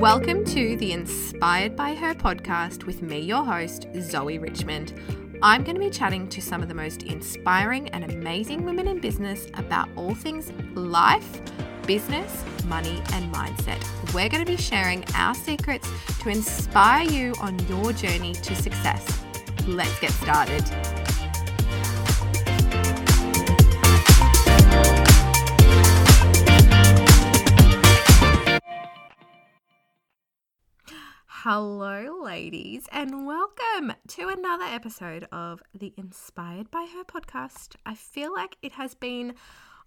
Welcome to the Inspired by Her podcast with me, your host, Zoe Richmond. I'm going to be chatting to some of the most inspiring and amazing women in business about all things life, business, money, and mindset. We're going to be sharing our secrets to inspire you on your journey to success. Let's get started. Hello, ladies, and welcome to another episode of the Inspired by Her podcast. I feel like it has been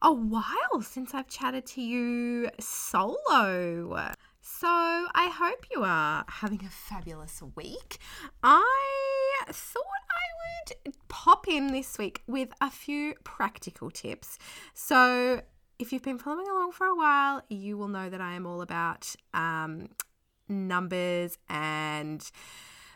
a while since I've chatted to you solo. So I hope you are having a fabulous week. I thought I would pop in this week with a few practical tips. So if you've been following along for a while, you will know that I am all about um, numbers and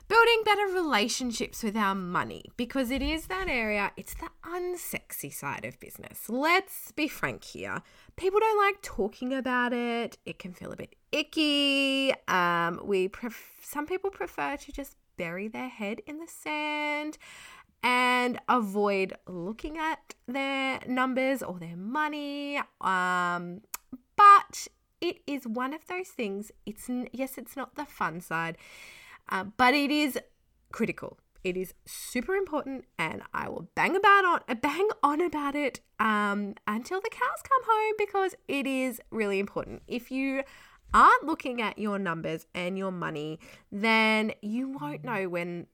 building better relationships with our money because it is that area, it's the unsexy side of business. Let's be frank here. People don't like talking about it. It can feel a bit icky. Um, we pref- some people prefer to just bury their head in the sand and avoid looking at their numbers or their money. Um, but it is one of those things. It's yes, it's not the fun side, uh, but it is critical. It is super important, and I will bang about on bang on about it um, until the cows come home because it is really important. If you aren't looking at your numbers and your money, then you won't know when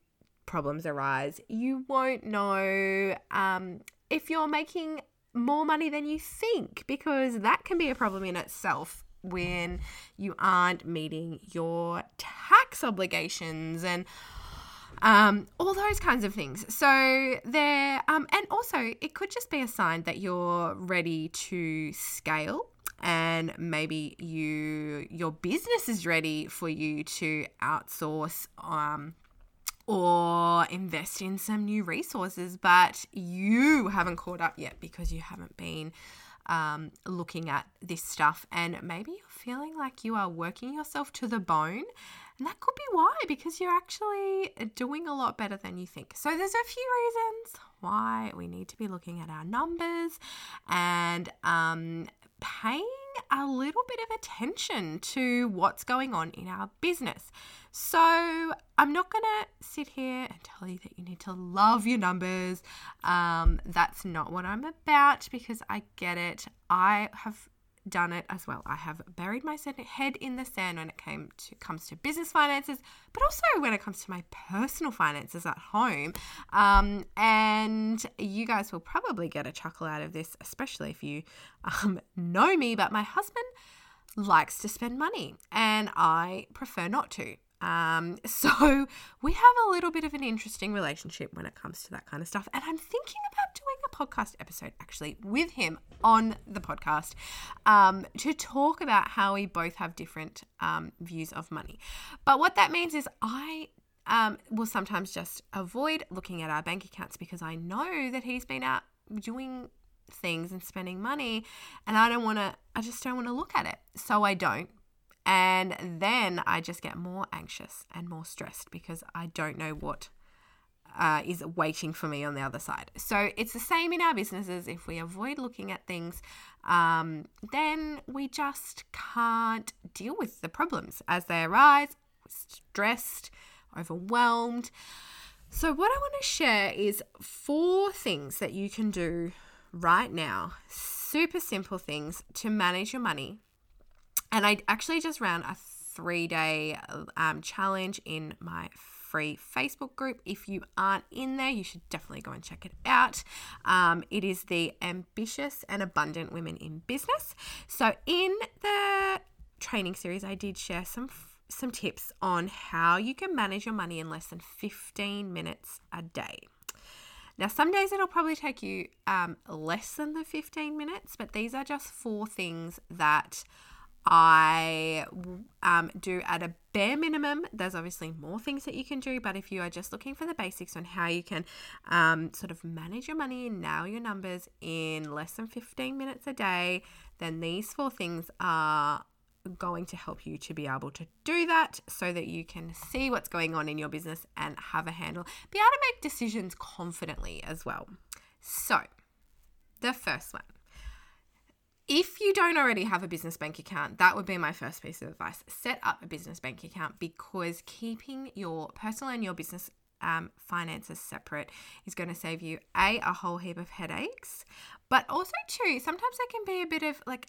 problems arise. You won't know um, if you're making more money than you think because that can be a problem in itself when you aren't meeting your tax obligations and um, all those kinds of things. So there, um, and also it could just be a sign that you're ready to scale and maybe you your business is ready for you to outsource um, or invest in some new resources but you haven't caught up yet because you haven't been um, looking at this stuff, and maybe you're feeling like you are working yourself to the bone. And that could be why, because you're actually doing a lot better than you think. So, there's a few reasons why we need to be looking at our numbers and um, paying a little bit of attention to what's going on in our business. So, I'm not going to sit here and tell you that you need to love your numbers. Um, that's not what I'm about because I get it. I have done it as well. I have buried my head in the sand when it came to comes to business finances, but also when it comes to my personal finances at home. Um, and you guys will probably get a chuckle out of this, especially if you um, know me. But my husband likes to spend money, and I prefer not to. Um, so we have a little bit of an interesting relationship when it comes to that kind of stuff. And I'm thinking about doing a podcast episode actually with him on the podcast um, to talk about how we both have different um, views of money. But what that means is I um, will sometimes just avoid looking at our bank accounts because I know that he's been out doing things and spending money and I don't want to I just don't want to look at it. So I don't and then I just get more anxious and more stressed because I don't know what uh, is waiting for me on the other side. So it's the same in our businesses. If we avoid looking at things, um, then we just can't deal with the problems as they arise, stressed, overwhelmed. So, what I want to share is four things that you can do right now, super simple things to manage your money and I actually just ran a three day um, challenge in my free Facebook group. If you aren't in there, you should definitely go and check it out. Um, it is the Ambitious and Abundant Women in Business. So, in the training series, I did share some some tips on how you can manage your money in less than 15 minutes a day. Now, some days it'll probably take you um, less than the 15 minutes, but these are just four things that I um, do at a bare minimum. There's obviously more things that you can do, but if you are just looking for the basics on how you can um, sort of manage your money and nail your numbers in less than 15 minutes a day, then these four things are going to help you to be able to do that so that you can see what's going on in your business and have a handle, be able to make decisions confidently as well. So, the first one. If you don't already have a business bank account, that would be my first piece of advice. Set up a business bank account because keeping your personal and your business um, finances separate is going to save you a a whole heap of headaches, but also too sometimes there can be a bit of like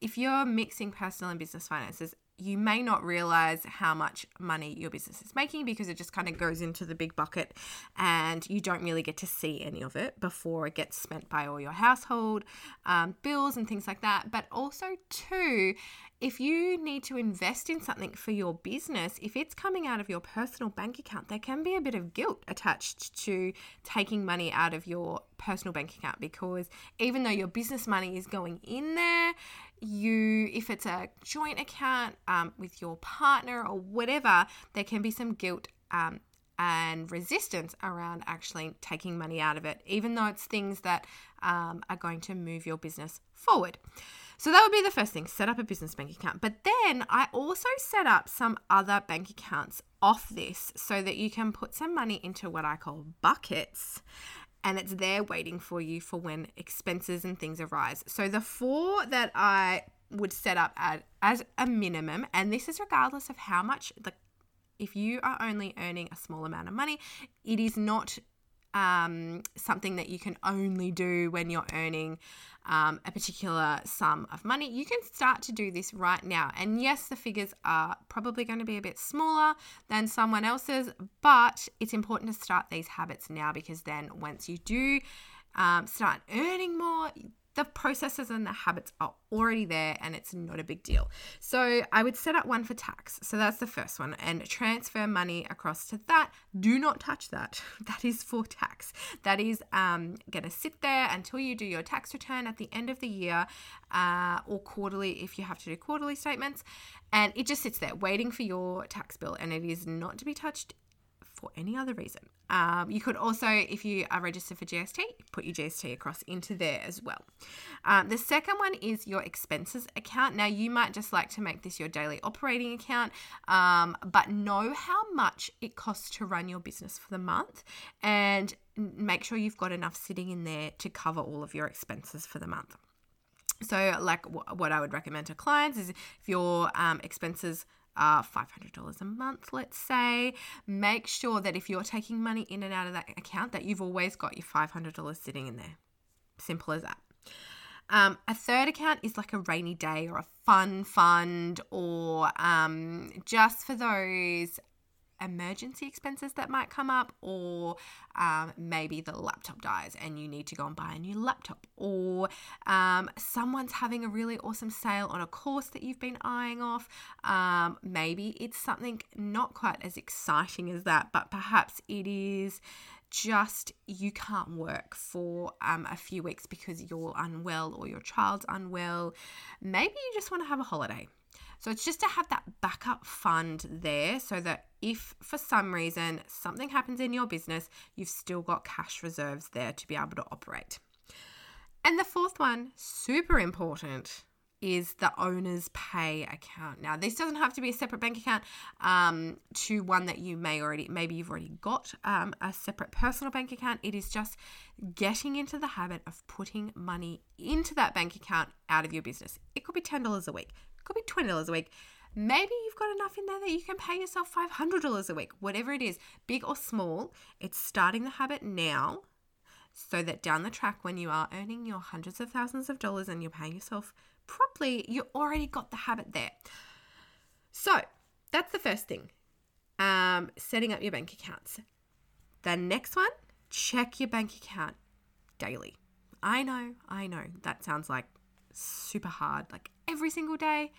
if you're mixing personal and business finances, you may not realize how much money your business is making because it just kind of goes into the big bucket and you don't really get to see any of it before it gets spent by all your household um, bills and things like that. But also, too, if you need to invest in something for your business, if it's coming out of your personal bank account, there can be a bit of guilt attached to taking money out of your personal bank account because even though your business money is going in there, you, if it's a joint account um, with your partner or whatever, there can be some guilt um, and resistance around actually taking money out of it, even though it's things that um, are going to move your business forward. So that would be the first thing set up a business bank account. But then I also set up some other bank accounts off this so that you can put some money into what I call buckets and it's there waiting for you for when expenses and things arise. So the four that I would set up at, as a minimum, and this is regardless of how much the if you are only earning a small amount of money, it is not um, something that you can only do when you're earning um, a particular sum of money. You can start to do this right now. And yes, the figures are probably going to be a bit smaller than someone else's, but it's important to start these habits now because then once you do um, start earning more, the processes and the habits are already there and it's not a big deal. So I would set up one for tax. So that's the first one and transfer money across to that. Do not touch that. That is for tax. That is um, going to sit there until you do your tax return at the end of the year uh, or quarterly if you have to do quarterly statements. And it just sits there waiting for your tax bill and it is not to be touched for any other reason. Um, you could also, if you are registered for GST, put your GST across into there as well. Um, the second one is your expenses account. Now, you might just like to make this your daily operating account, um, but know how much it costs to run your business for the month and make sure you've got enough sitting in there to cover all of your expenses for the month. So, like what I would recommend to clients is if your um, expenses uh, $500 a month, let's say, make sure that if you're taking money in and out of that account, that you've always got your $500 sitting in there. Simple as that. Um, a third account is like a rainy day or a fun fund or um, just for those emergency expenses that might come up, or um, maybe the laptop dies and you need to go and buy a new laptop, or um, someone's having a really awesome sale on a course that you've been eyeing off. Um, maybe it's something not quite as exciting as that, but perhaps it is just you can't work for um, a few weeks because you're unwell or your child's unwell. Maybe you just want to have a holiday. So it's just to have that backup fund there so that if for some reason something happens in your business, you've still got cash reserves there to be able to operate. And the fourth one, super important, is the owner's pay account. Now, this doesn't have to be a separate bank account um, to one that you may already, maybe you've already got um, a separate personal bank account. It is just getting into the habit of putting money into that bank account out of your business. It could be $10 a week, could be $20 a week. Maybe you've got enough in there that you can pay yourself $500 a week, whatever it is, big or small. It's starting the habit now so that down the track, when you are earning your hundreds of thousands of dollars and you're paying yourself properly, you already got the habit there. So that's the first thing um, setting up your bank accounts. The next one, check your bank account daily. I know, I know, that sounds like super hard, like every single day.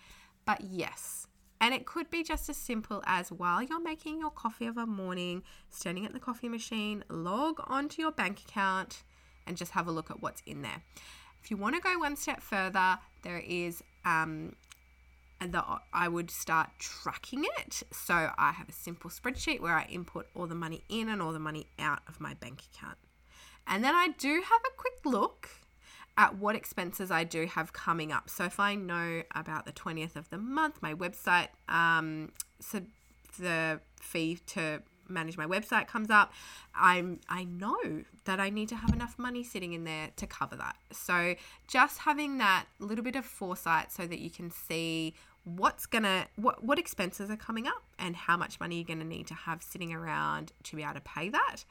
But yes, and it could be just as simple as while you're making your coffee of a morning, standing at the coffee machine, log onto your bank account and just have a look at what's in there. If you want to go one step further, there is um, the I would start tracking it. So I have a simple spreadsheet where I input all the money in and all the money out of my bank account. And then I do have a quick look at what expenses I do have coming up. So if I know about the 20th of the month, my website, um, so the fee to manage my website comes up, I'm I know that I need to have enough money sitting in there to cover that. So just having that little bit of foresight so that you can see what's gonna what what expenses are coming up and how much money you're gonna need to have sitting around to be able to pay that.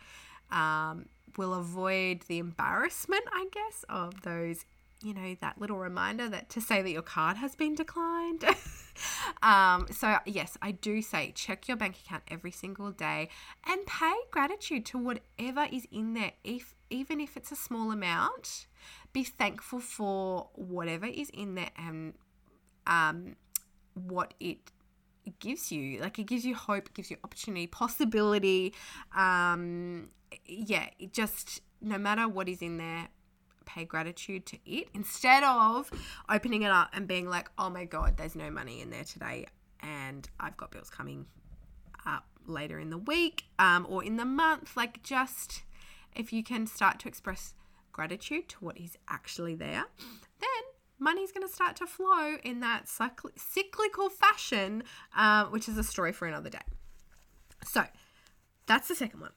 Um, will avoid the embarrassment, I guess, of those you know, that little reminder that to say that your card has been declined. um, so, yes, I do say check your bank account every single day and pay gratitude to whatever is in there, if even if it's a small amount. Be thankful for whatever is in there and um, what it gives you. Like it gives you hope, gives you opportunity, possibility. Um, yeah, it just no matter what is in there, pay gratitude to it instead of opening it up and being like, oh my God, there's no money in there today and I've got bills coming up later in the week um, or in the month. Like, just if you can start to express gratitude to what is actually there, then money's going to start to flow in that cyclical fashion, uh, which is a story for another day. So, that's the second one.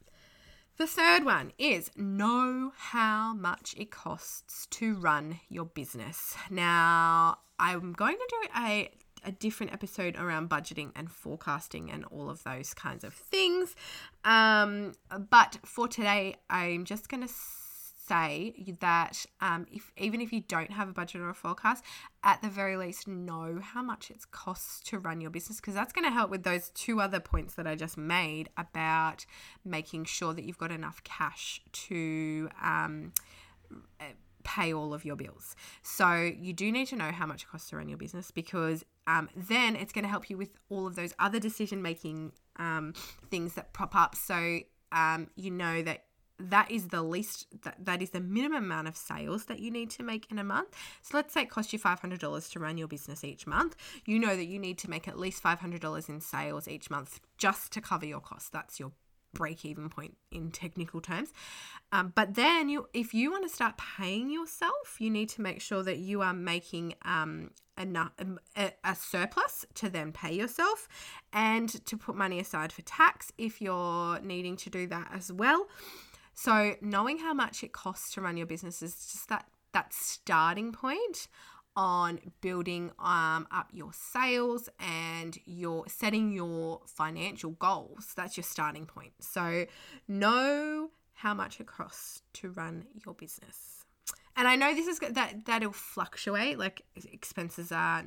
The third one is know how much it costs to run your business. Now, I'm going to do a a different episode around budgeting and forecasting and all of those kinds of things. Um, but for today, I'm just going to say that um, if even if you don't have a budget or a forecast, at the very least know how much it costs to run your business because that's going to help with those two other points that I just made about making sure that you've got enough cash to. Um, pay all of your bills. So you do need to know how much it costs to run your business because um, then it's going to help you with all of those other decision making um, things that pop up. So um, you know that that is the least that, that is the minimum amount of sales that you need to make in a month. So let's say it costs you $500 to run your business each month. You know that you need to make at least $500 in sales each month just to cover your costs. That's your break even point in technical terms. Um, but then you if you want to start paying yourself you need to make sure that you are making um, enough um, a, a surplus to then pay yourself. And to put money aside for tax if you're needing to do that as well so knowing how much it costs to run your business is just that that starting point on building um, up your sales and your setting your financial goals. That's your starting point. So know how much it costs to run your business. And I know this is that that'll fluctuate. Like expenses are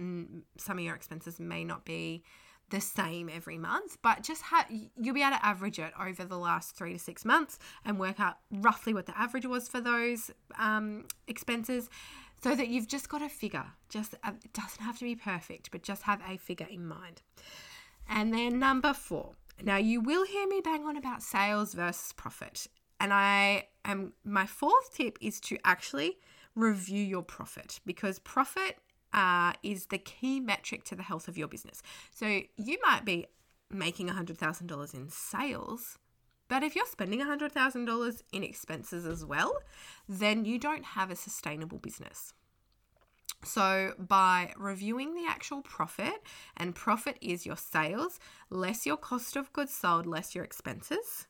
some of your expenses may not be the same every month, but just have you'll be able to average it over the last three to six months and work out roughly what the average was for those um, expenses, so that you've just got a figure. Just uh, it doesn't have to be perfect, but just have a figure in mind. And then number four. Now you will hear me bang on about sales versus profit, and I am my fourth tip is to actually review your profit because profit uh, is the key metric to the health of your business. So you might be making $100,000 in sales, but if you're spending $100,000 in expenses as well, then you don't have a sustainable business. So, by reviewing the actual profit, and profit is your sales less your cost of goods sold, less your expenses,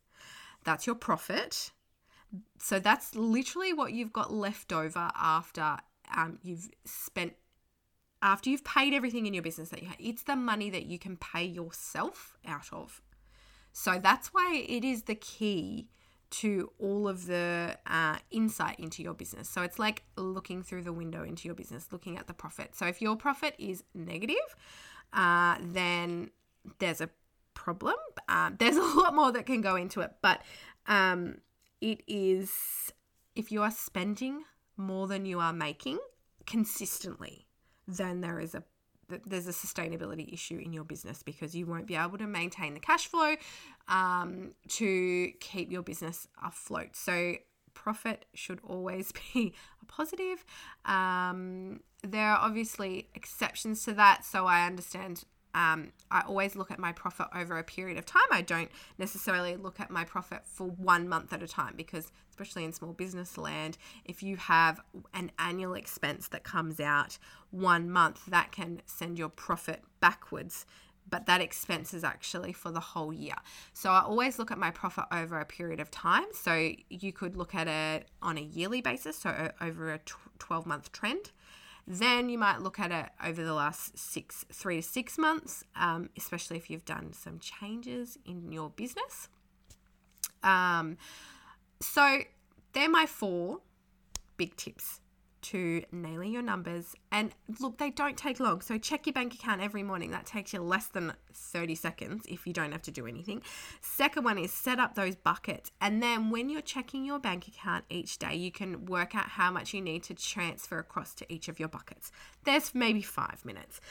that's your profit. So, that's literally what you've got left over after um, you've spent after you've paid everything in your business that you have, it's the money that you can pay yourself out of. So that's why it is the key to all of the uh, insight into your business. So it's like looking through the window into your business, looking at the profit. So if your profit is negative, uh, then there's a problem. Um, there's a lot more that can go into it, but um, it is if you are spending more than you are making consistently then there is a there's a sustainability issue in your business because you won't be able to maintain the cash flow um, to keep your business afloat. So profit should always be a positive. Um, there are obviously exceptions to that, so I understand um, I always look at my profit over a period of time. I don't necessarily look at my profit for one month at a time because, especially in small business land, if you have an annual expense that comes out one month, that can send your profit backwards. But that expense is actually for the whole year. So I always look at my profit over a period of time. So you could look at it on a yearly basis, so over a 12 month trend. Then you might look at it over the last six, three to six months, um, especially if you've done some changes in your business. Um, so they're my four big tips to nailing your numbers. And look, they don't take long. So check your bank account every morning. That takes you less than 30 seconds if you don't have to do anything. Second one is set up those buckets. And then when you're checking your bank account each day, you can work out how much you need to transfer across to each of your buckets. There's maybe five minutes.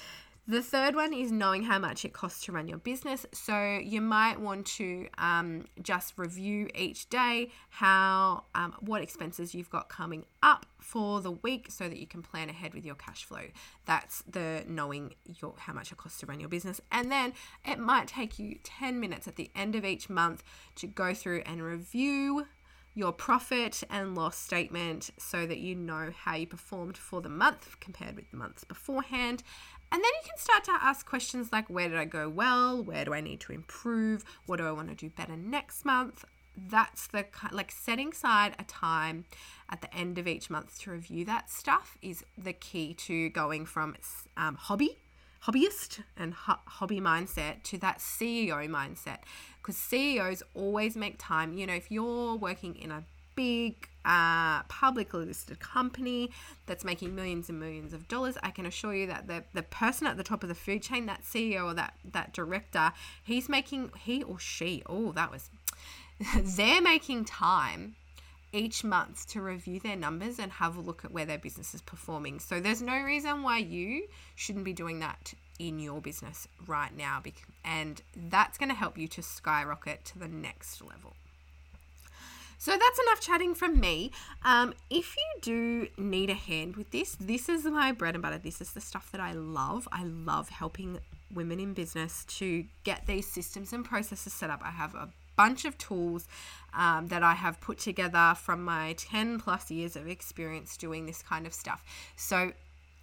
The third one is knowing how much it costs to run your business. So you might want to um, just review each day how um, what expenses you've got coming up for the week, so that you can plan ahead with your cash flow. That's the knowing your how much it costs to run your business, and then it might take you ten minutes at the end of each month to go through and review your profit and loss statement so that you know how you performed for the month compared with the months beforehand and then you can start to ask questions like where did I go well? Where do I need to improve? What do I want to do better next month? That's the like setting aside a time at the end of each month to review that stuff is the key to going from um, hobby hobbyist and ho- hobby mindset to that CEO mindset because CEOs always make time. You know, if you're working in a big uh, publicly listed company that's making millions and millions of dollars, I can assure you that the, the person at the top of the food chain, that CEO or that, that director, he's making, he or she, oh, that was, they're making time each month to review their numbers and have a look at where their business is performing. So there's no reason why you shouldn't be doing that in your business right now. And that's going to help you to skyrocket to the next level. So that's enough chatting from me. Um, if you do need a hand with this, this is my bread and butter. This is the stuff that I love. I love helping women in business to get these systems and processes set up. I have a bunch of tools um, that I have put together from my 10 plus years of experience doing this kind of stuff. So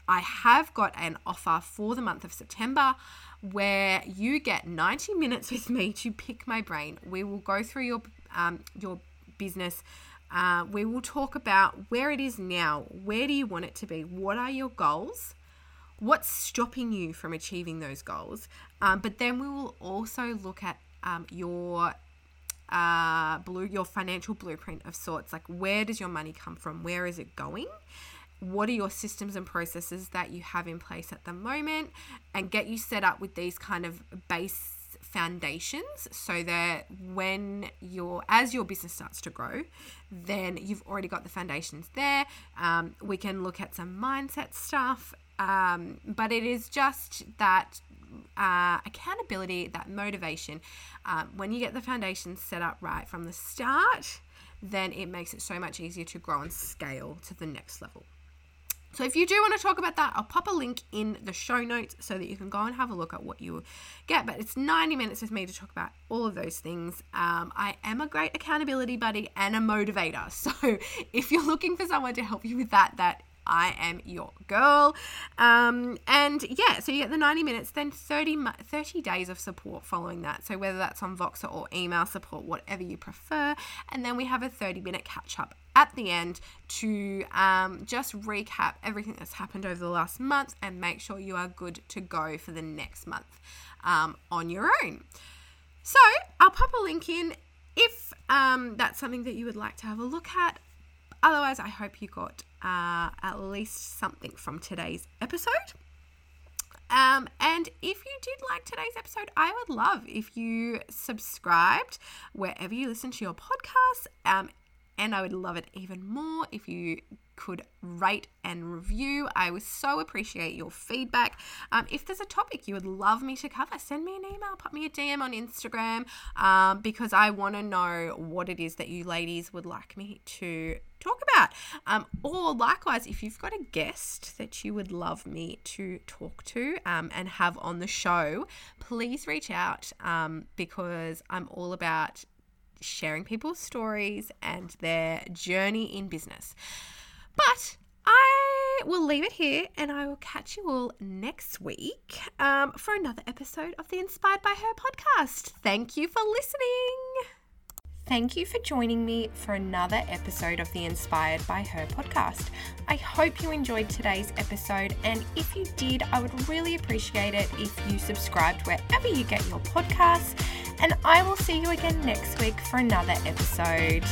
I have got an offer for the month of September where you get 90 minutes with me to pick my brain. We will go through your um, your business. Uh, we will talk about where it is now. Where do you want it to be? What are your goals? What's stopping you from achieving those goals? Um, but then we will also look at um, your uh, blue, your financial blueprint of sorts. Like where does your money come from? Where is it going? What are your systems and processes that you have in place at the moment? And get you set up with these kind of base foundations so that when your as your business starts to grow then you've already got the foundations there. Um, we can look at some mindset stuff um, but it is just that uh, accountability that motivation. Um, when you get the foundations set up right from the start then it makes it so much easier to grow and scale to the next level so if you do want to talk about that, I'll pop a link in the show notes so that you can go and have a look at what you get. But it's 90 minutes with me to talk about all of those things. Um, I am a great accountability buddy and a motivator. So if you're looking for someone to help you with that, that I am your girl. Um, and yeah, so you get the 90 minutes, then 30, 30 days of support following that. So whether that's on Voxer or email support, whatever you prefer. And then we have a 30 minute catch up at the end to um, just recap everything that's happened over the last month and make sure you are good to go for the next month um, on your own. So I'll pop a link in if um, that's something that you would like to have a look at. Otherwise, I hope you got uh, at least something from today's episode. Um, and if you did like today's episode, I would love if you subscribed wherever you listen to your podcast. Um, And I would love it even more if you could rate and review. I would so appreciate your feedback. Um, if there's a topic you would love me to cover, send me an email, pop me a DM on Instagram um, because I want to know what it is that you ladies would like me to talk about. Um, or likewise, if you've got a guest that you would love me to talk to um, and have on the show, please reach out um, because I'm all about sharing people's stories and their journey in business. But I will leave it here and I will catch you all next week um, for another episode of the Inspired by Her podcast. Thank you for listening. Thank you for joining me for another episode of the Inspired by Her podcast. I hope you enjoyed today's episode, and if you did, I would really appreciate it if you subscribed wherever you get your podcasts. And I will see you again next week for another episode.